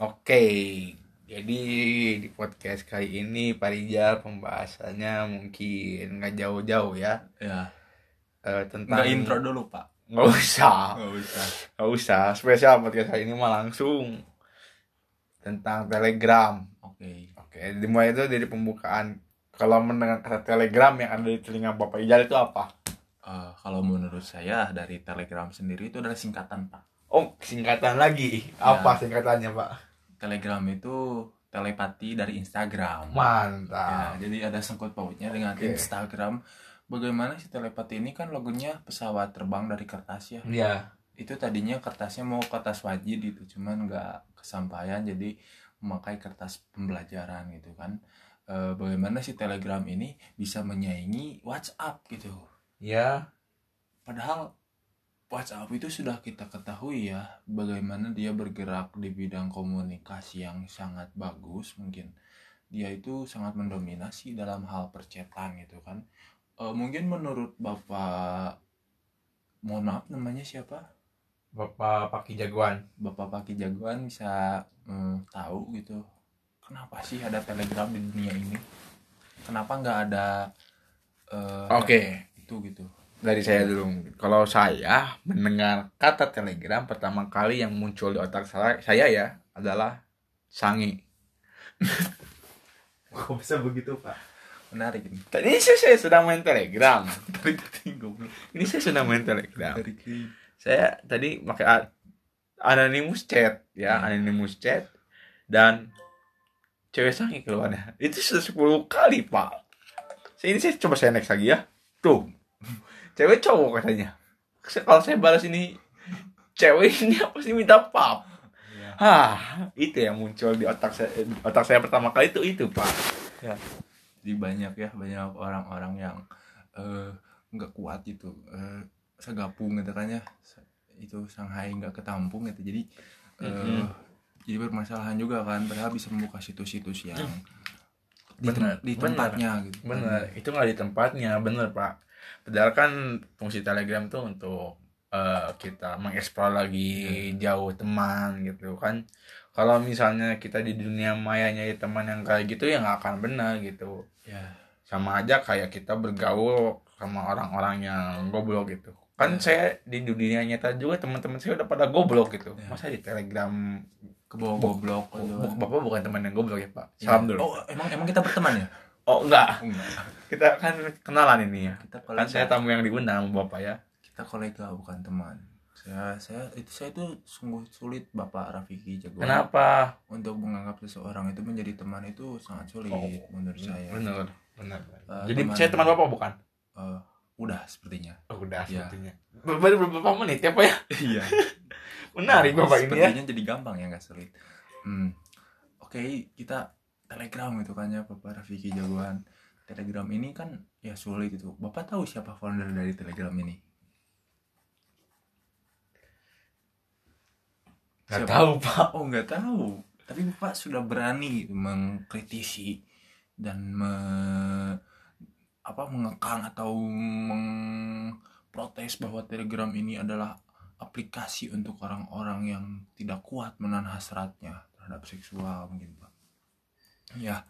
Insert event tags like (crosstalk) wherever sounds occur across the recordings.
Oke, jadi di podcast kali ini Pak Rijal pembahasannya mungkin nggak jauh-jauh ya Ya. Eh, tentang Nggak intro dulu, Pak. nggak usah Nggak usah. nggak usah spesial podcast kali ini mah langsung tentang Telegram. Oke. Oke, dimulai itu dari pembukaan. Kalau mendengar kata Telegram yang ada di telinga Bapak Rijal itu apa? Eh, kalau menurut saya dari Telegram sendiri itu adalah singkatan, Pak. Oh, singkatan lagi. Apa singkatannya, Pak? Telegram itu telepati dari Instagram. Ya, Mantap. jadi ada sangkut pautnya dengan. Instagram. Bagaimana si telepati ini kan logonya pesawat terbang dari kertas ya. Ya. Itu tadinya kertasnya mau kertas wajib gitu, cuman nggak kesampaian jadi memakai kertas pembelajaran gitu kan. Eh, bagaimana si Telegram ini bisa menyaingi WhatsApp gitu. Ya. Padahal WhatsApp itu sudah kita ketahui ya bagaimana dia bergerak di bidang komunikasi yang sangat bagus mungkin dia itu sangat mendominasi dalam hal percetan gitu kan Eh, mungkin menurut bapak mohon maaf namanya siapa Bapak Paki Jagoan. bapak Paki Jagoan bisa mm, tahu gitu kenapa sih ada Telegram di dunia ini kenapa nggak ada eh, Oke. itu gitu dari saya dulu. Kalau saya mendengar kata telegram pertama kali yang muncul di otak saya, saya ya adalah sangi. (laughs) kok bisa begitu pak menarik ini Tadi saya, saya sedang main telegram. (laughs) tarik goblok Ini saya sedang main telegram. Saya tadi pakai anonymous chat ya, Hmm. anonymous chat dan cewek sangi keluarnya. Itu sudah 10 kali pak. Ini saya coba saya next lagi ya. Tuh, (laughs) cewek cowok katanya. Kalau saya balas ini cewek ini pasti minta pap. ya. Hah, itu yang muncul di otak saya, di otak saya pertama kali itu itu pak. jadi banyak ya banyak orang-orang yang eh, nggak kuat gitu eh, segapung gitu kan ya itu Shanghai nggak ketampung gitu jadi eh, Mhm. jadi bermasalahan juga kan padahal bisa membuka situs-situs yang di, tem- Bener, di bener. tempatnya gitu Bener, itu nggak di tempatnya, bener pak. Padahal kan fungsi telegram tuh untuk eh, kita mengeksplor lagi jauh teman gitu kan. Kalau misalnya kita di dunia maya nyari teman yang kayak gitu ya nggak akan benar gitu. ya Sama aja kayak kita bergaul sama orang-orang yang goblok gitu. Kan Ya. saya di dunia nyata juga teman-teman saya udah pada goblok gitu. Ya. Masa di telegram ke bawah goblok gitu kan. Bapak bukan teman yang goblok ya Pak. Ya. Salam dulu. oh emang emang kita berteman ya Oh enggak, enggak kita kan kenalan ini ya. kita Kan saya kolega tamu yang diundang Bapak ya. kita kolega bukan teman saya saya itu saya itu sungguh sulit bapak Rafiki Jagoan Kenapa? untuk menganggap seseorang itu menjadi teman itu sangat sulit Oh, menurut saya Bener, bener. Eh, Jadi teman- saya teman Bapak bukan? Eh, udah sepertinya Oh, udah Iya. sepertinya. Baru beberapa menit ya Pak ya? (laughs) iya Menarik Bapak ini ya. sepertinya jadi gampang ya nggak sulit hmm. oke kita telegram gitu kan ya bapak Rafiki Jagoan telegram ini kan ya sulit itu bapak tahu siapa founder dari telegram ini Gak Siapa? tahu Pak. Oh nggak tahu. Tapi bapak sudah berani mengkritisi dan me, apa mengekang atau mengprotes bahwa Telegram ini adalah aplikasi untuk orang-orang yang tidak kuat menahan hasratnya terhadap seksual mungkin pak. Ya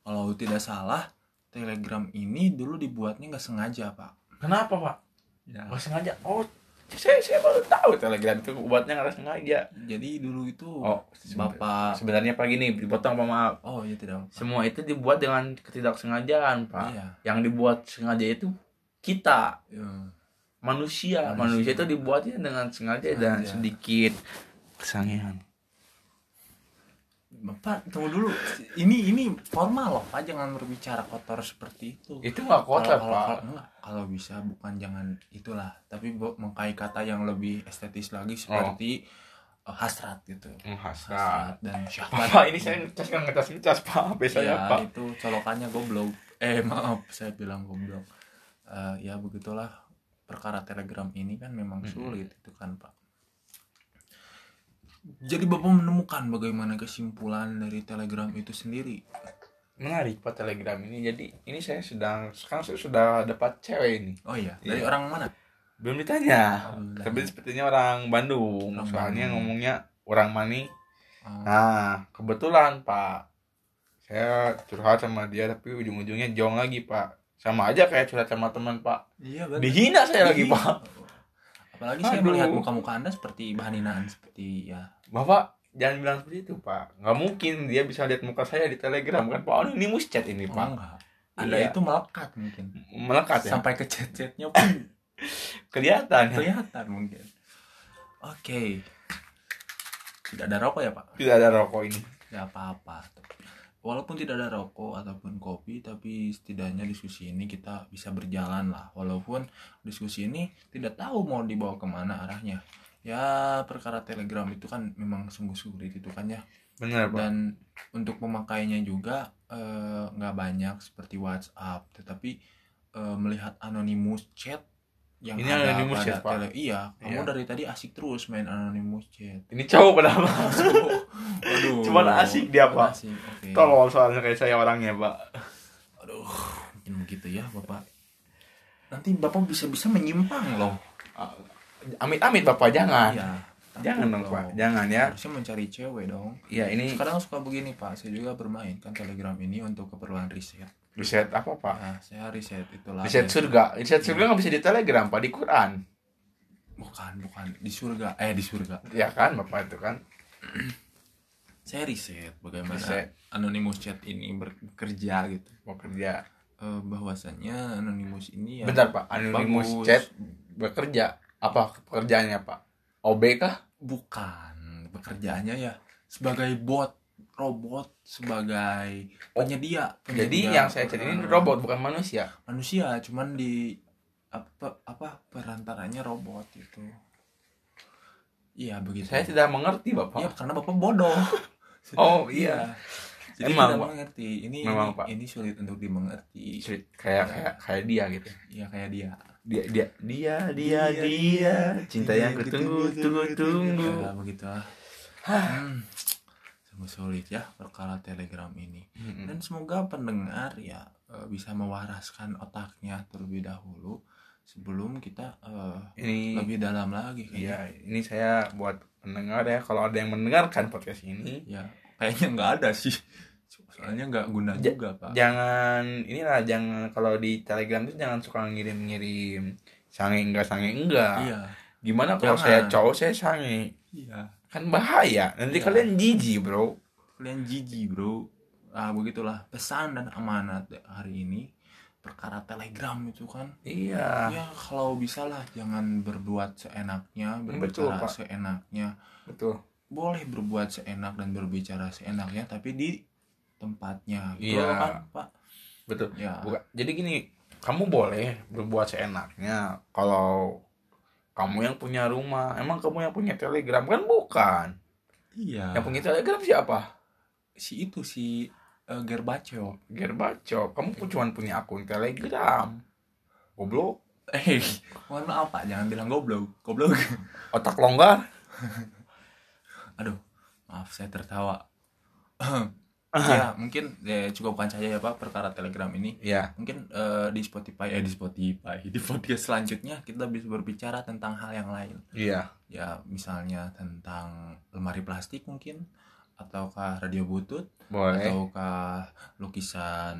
kalau tidak salah Telegram ini dulu dibuatnya nggak sengaja pak. Kenapa Pak? Ya. Gak sengaja. Oh, saya saya baru tahu Telegram itu buatnya nggak sengaja. Jadi dulu itu Oh, bapak. Sebenarnya Pak gini, dipotong Pak maaf. Oh iya tidak. apa. Semua itu dibuat dengan ketidaksengajaan Pak. Iya. Yang dibuat sengaja itu kita Ya. manusia. Manusia. Manusia itu dibuatnya dengan sengaja dan Sengaja. sedikit kesangian. Bapak tunggu dulu. Ini ini formal loh, Pak. Jangan berbicara kotor seperti itu. Itu nggak kotor kalau, Pak. Kalau, bisa bukan jangan itulah, tapi mengkai kata yang lebih estetis lagi seperti eh, hasrat gitu. Menghasrat. dan (laughs) syahwat. Bapak ini saya ngecas kan ngecas ngecas Pak HP saya ya, Pak. itu colokannya goblok. Eh maaf, saya bilang goblok. Eh, ya begitulah perkara Telegram ini kan memang Mm-mm. sulit itu kan Pak. Jadi Bapak menemukan bagaimana kesimpulan dari Telegram itu sendiri. Menarik Pak Telegram ini. Jadi ini saya sedang sekarang saya sudah dapat cewek ini. Oh iya, dari Iya. orang mana? Belum ditanya. Oh, Tapi sepertinya orang Bandung. Orang Soalnya Bandung. ngomongnya orang Mani Oh, Nah, kebetulan Pak, saya curhat sama dia tapi ujung-ujungnya jong lagi Pak. Sama aja kayak curhat sama teman Pak. iya benar. Dihina saya lagi Iya. Pak. Apalagi saya Aduh. melihat muka-muka Anda seperti bahan hinaan seperti ya. Bapak jangan bilang seperti itu Pak. Nggak mungkin dia bisa lihat muka saya di Telegram kan Pak. Anonymous chat ini Oh, Pak. enggak. Anda Iya. itu melekat mungkin. Melekat ya. Sampai ke chat-chatnya pun (laughs) Kelihatan ya. kelihatan mungkin. Oke. Tidak ada rokok ya, Pak? Tidak ada rokok ini. Ya apa-apa. Walaupun tidak ada rokok ataupun kopi, tapi setidaknya diskusi ini kita bisa berjalan lah. Walaupun diskusi ini tidak tahu mau dibawa ke mana arahnya. Ya perkara telegram itu kan memang sungguh sulit itu kan ya. Benar Pak. Dan untuk pemakainya juga eh, nggak banyak seperti WhatsApp, tetapi eh, melihat anonymous chat yang Ini ada anonymous chat, Pak. tele- iya, kamu Iya. dari tadi asik terus main anonymous chat. Ini cowok padahal Pak. Waduh. (laughs) Cuman asik dia, Pak. asik, Oke. Tolong soalnya kayak saya orangnya Pak. Aduh, mungkin begitu ya, Bapak. Nanti Bapak bisa-bisa menyimpang loh. Amit-amit Bapak jangan. Iya. Jangan dong Pak. Jangan ya. Harusnya mencari cewek dong. Ya ini Kadang suka begini, Pak. Saya juga bermain kan Telegram ini untuk keperluan riset. Riset apa Pak? Nah, saya riset itulah. Riset ya. surga. Riset surga nggak bisa di Telegram Pak di Quran. Bukan, bukan di surga. Eh, di surga. Ya kan Bapak itu kan. Saya riset bagaimana Riset. anonymous chat ini bekerja gitu. Mau kerja. Eh, bahwasannya anonymous ini ya Bentar Pak. Anonymous bagus. chat bekerja. Apa pekerjaannya Pak? OB kah? bukan pekerjaannya ya sebagai bot robot sebagai penyedia, Oh, Jadi penyedia, yang saya ini eh, robot bukan manusia. manusia cuman di apa apa perantaranya robot itu iya begitu Saya tidak mengerti Bapak. Iya, karena bapak bodoh (laughs) Oh iya. jadi Emang, tidak Pak. mengerti ini Memang, ini, Pak. ini sulit untuk dimengerti Sulit. Kayak kayak kayak dia gitu. iya kayak dia Dia dia dia dia dia cinta yang kutunggu tunggu tunggu. ya begitulah hmm, sungguh sulit ya perkara telegram ini Mm-mm. dan semoga pendengar ya eh, bisa mewaraskan otaknya terlebih dahulu sebelum kita eh, Ini lebih dalam lagi kayaknya. Iya, ini saya buat pendengar ya. Kalau ada yang mendengarkan podcast ini, ya kayaknya nggak ada sih soalnya nggak guna Ja- juga pak jangan inilah jangan kalau di Telegram itu jangan suka ngirim-ngirim sange enggak sange enggak. iya Gimana kalau saya cowok saya sange? iya Kan bahaya. Nanti Iya. kalian jijik, Bro. kalian jijik bro ah begitulah pesan dan amanat hari ini perkara telegram itu kan Iya. ya kalau bisa lah jangan berbuat seenaknya Betul, berbicara Pak. seenaknya Betul. boleh berbuat seenak dan berbicara seenaknya tapi di tempatnya gitu Iya. kan pak Betul. ya Bukan. Jadi gini, kamu boleh berbuat seenaknya kalau kamu yang punya rumah. Emang kamu yang punya Telegram kan bukan? iya Yang punya Telegram siapa? si itu si uh, Gerbacho Gerbacok. Kamu pun cuma punya akun Telegram. Goblok. eh mohon maaf pak jangan bilang goblok goblok Otak longgar. (laughs) aduh maaf saya tertawa (clears throat) ya mungkin ya, cukupkan saja ya pak perkara telegram ini Ya. mungkin eh, di Spotify eh di Spotify di podcast selanjutnya kita bisa berbicara tentang hal yang lain Iya. ya misalnya tentang lemari plastik mungkin ataukah radio butut Boleh. ataukah lukisan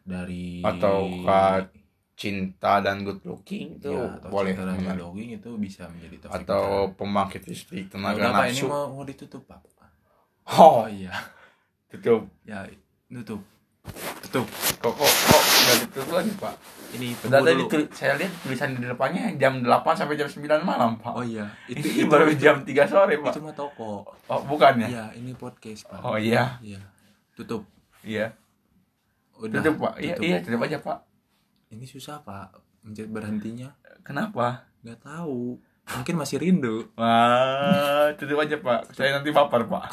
dari Ataukah Cinta dan good looking itu ya, atau boleh. cinta dan menarik. logging itu bisa menjadi topik Atau pembangkit listrik tenaga Pak, ini nafsu. mau, mau ditutup pak Oh, oh iya tutup. ya tutup tutup Kok kok kok nggak ditutup lagi, Pak? ini tunggu tadi dulu. tu- saya lihat tulisan di depannya jam 8 sampai jam 9 malam, Pak. oh iya itu (laughs) Ini baru jam 3 sore, Pak. itu mah toko Oh, bukan ya? Iya, ini podcast, Pak. Oh iya. Iya. Tutup. Iya. Udah. Tutup, Pak. Iya, tutup. iya, tutup aja, Pak. Ini susah, Pak. Mencet berhentinya. Kenapa? Nggak tahu. Mungkin masih rindu. Wah, tutup aja, Pak. Saya nanti baper, Pak.